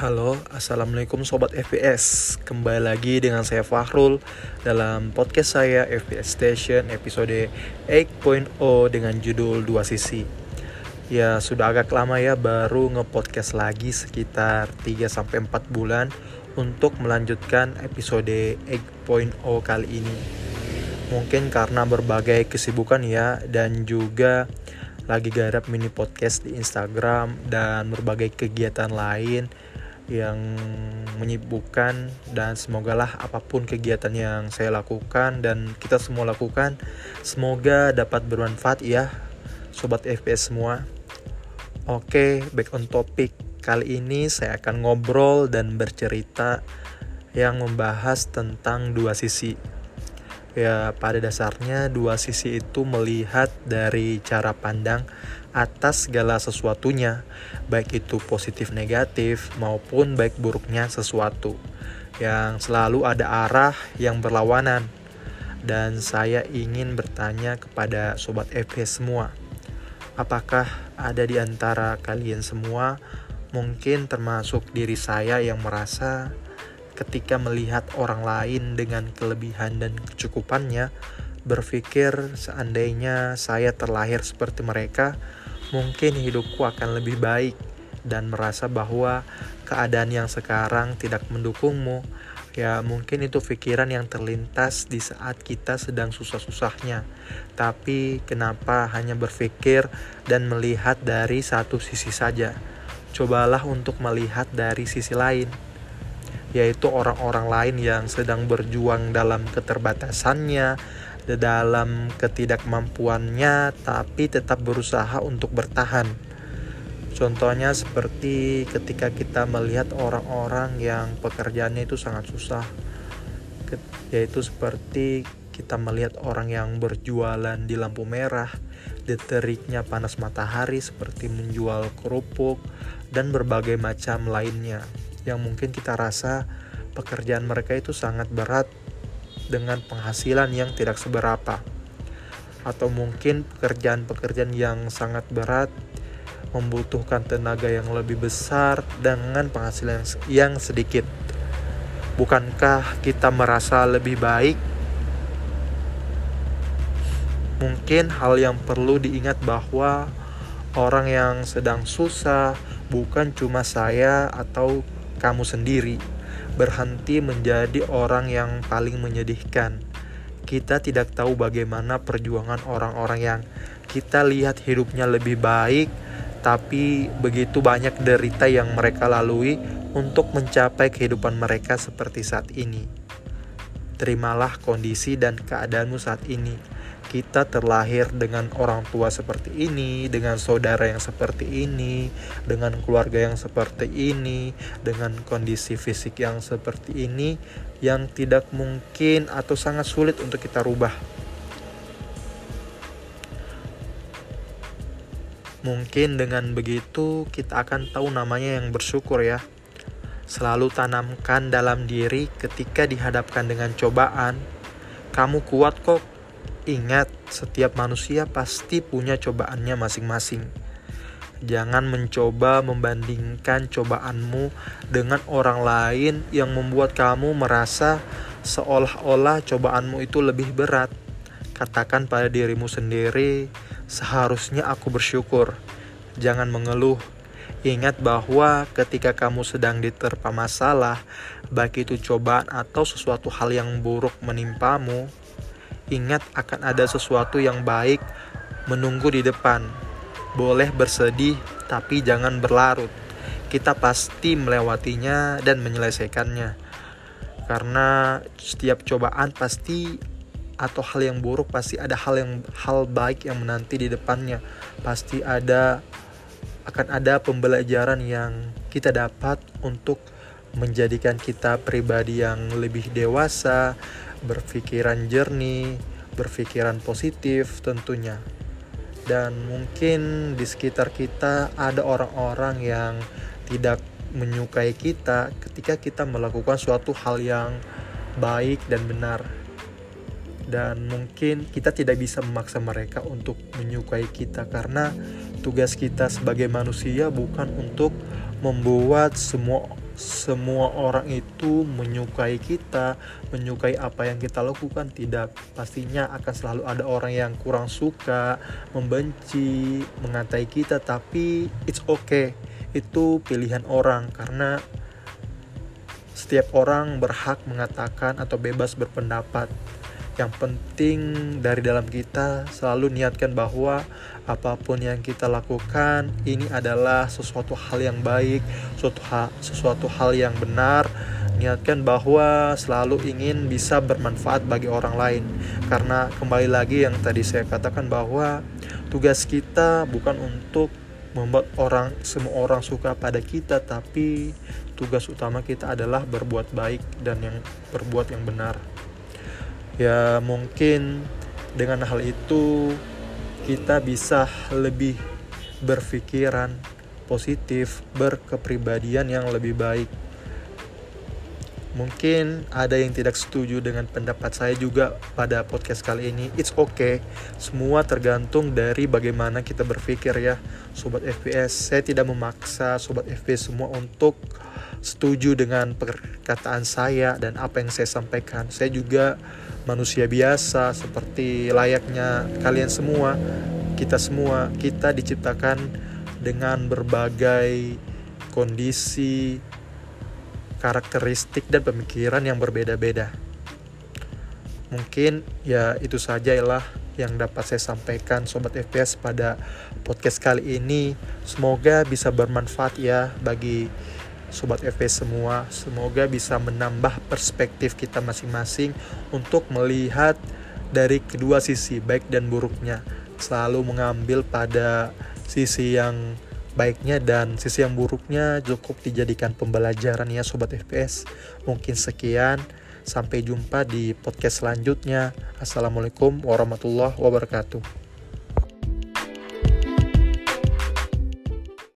Halo, Assalamualaikum Sobat FPS Kembali lagi dengan saya Fahrul Dalam podcast saya FPS Station episode 8.0 dengan judul Dua Sisi. Ya sudah agak lama ya baru nge-podcast lagi sekitar 3-4 bulan Untuk melanjutkan episode 8.0 kali ini. Mungkin karena berbagai kesibukan ya Dan juga lagi garap mini podcast di Instagram dan berbagai kegiatan lain yang menyibukkan dan semogalah apa pun kegiatan yang saya lakukan dan kita semua lakukan semoga dapat bermanfaat ya sobat FPS semua. Oke, back on topic. Kali ini saya akan ngobrol dan bercerita yang membahas tentang dua sisi. Ya, pada dasarnya dua sisi itu melihat dari cara pandang atas segala sesuatunya, baik itu positif negatif maupun baik buruknya sesuatu, yang selalu ada arah yang berlawanan. Dan saya ingin bertanya kepada sobat FP semua, apakah ada di antara kalian semua, mungkin termasuk diri saya yang merasa ketika melihat orang lain dengan kelebihan dan kecukupannya, berpikir seandainya saya terlahir seperti mereka, mungkin hidupku akan lebih baik dan merasa bahwa keadaan yang sekarang tidak mendukungmu, ya mungkin itu pikiran yang terlintas di saat kita sedang susah-susahnya. Tapi kenapa hanya berpikir dan melihat dari satu sisi saja? Cobalah untuk melihat dari sisi lain, yaitu orang-orang lain yang sedang berjuang dalam keterbatasannya, dalam ketidakmampuannya tapi tetap berusaha untuk bertahan. Contohnya seperti ketika kita melihat orang-orang yang pekerjaannya itu sangat susah. Yaitu seperti kita melihat orang yang berjualan di lampu merah, di teriknya panas matahari seperti menjual kerupuk dan berbagai macam lainnya yang mungkin kita rasa pekerjaan mereka itu sangat berat dengan penghasilan yang tidak seberapa atau mungkin pekerjaan-pekerjaan yang sangat berat membutuhkan tenaga yang lebih besar dengan penghasilan yang sedikit. Bukankah kita merasa lebih baik? Mungkin hal yang perlu diingat bahwa orang yang sedang susah bukan cuma saya atau kamu sendiri berhenti menjadi orang yang paling menyedihkan. Kita tidak tahu bagaimana perjuangan orang-orang yang kita lihat hidupnya lebih baik, tapi begitu banyak derita yang mereka lalui untuk mencapai kehidupan mereka seperti saat ini. Terimalah kondisi dan keadaanmu saat ini kita terlahir dengan orang tua seperti ini, dengan saudara yang seperti ini, dengan keluarga yang seperti ini, dengan kondisi fisik yang seperti ini, yang tidak mungkin atau sangat sulit untuk kita rubah. Mungkin dengan begitu kita akan tahu namanya yang bersyukur ya. Selalu tanamkan dalam diri ketika dihadapkan dengan cobaan, kamu kuat kok Ingat, setiap manusia pasti punya cobaannya masing-masing. Jangan mencoba membandingkan cobaanmu dengan orang lain yang membuat kamu merasa seolah-olah cobaanmu itu lebih berat. Katakan pada dirimu sendiri, seharusnya aku bersyukur. Jangan mengeluh. Ingat bahwa ketika kamu sedang diterpa masalah, baik itu cobaan atau sesuatu hal yang buruk menimpamu, Ingat akan ada sesuatu yang baik menunggu di depan. Boleh bersedih, tapi jangan berlarut. Kita pasti melewatinya dan menyelesaikannya. Karena setiap cobaan pasti atau hal yang buruk pasti ada hal yang hal baik yang menanti di depannya. Pasti ada akan ada pembelajaran yang kita dapat untuk menjadikan kita pribadi yang lebih dewasa, berpikiran jernih, berpikiran positif tentunya. Dan mungkin di sekitar kita ada orang-orang yang tidak menyukai kita ketika kita melakukan suatu hal yang baik dan benar. Dan mungkin kita tidak bisa memaksa mereka untuk menyukai kita karena tugas kita sebagai manusia bukan untuk membuat semua semua orang itu menyukai kita, menyukai apa yang kita lakukan, tidak. Pastinya akan selalu ada orang yang kurang suka, membenci, mengatai kita, tapi it's okay. Itu pilihan orang karena setiap orang berhak mengatakan atau bebas berpendapat yang penting dari dalam kita selalu niatkan bahwa apa pun yang kita lakukan ini adalah sesuatu hal yang baik, sesuatu hal, sesuatu hal yang benar. Niatkan bahwa selalu ingin bisa bermanfaat bagi orang lain. Karena kembali lagi yang tadi saya katakan bahwa tugas kita bukan untuk membuat orang semua orang suka pada kita tapi tugas utama kita adalah berbuat baik dan yang berbuat yang benar ya mungkin dengan hal itu kita bisa lebih berpikiran positif, berkepribadian yang lebih baik. Mungkin ada yang tidak setuju dengan pendapat saya juga pada podcast kali ini. It's okay. Semua tergantung dari bagaimana kita berpikir ya, sobat FPS. Saya tidak memaksa sobat FPS semua untuk setuju dengan perkataan saya dan apa yang saya sampaikan. Saya juga manusia biasa seperti layaknya kalian semua kita semua. Kita diciptakan dengan berbagai kondisi karakteristik dan pemikiran yang berbeda-beda. Mungkin ya itu saja lah yang dapat saya sampaikan sobat FPS pada podcast kali ini. Semoga bisa bermanfaat ya bagi sobat FP semua. Semoga bisa menambah perspektif kita masing-masing untuk melihat dari kedua sisi baik dan buruknya. Selalu mengambil pada sisi yang baiknya dan sisi yang buruknya cukup dijadikan pembelajaran ya sobat FPS. Mungkin sekian. Sampai jumpa di podcast selanjutnya. Assalamualaikum warahmatullahi wabarakatuh.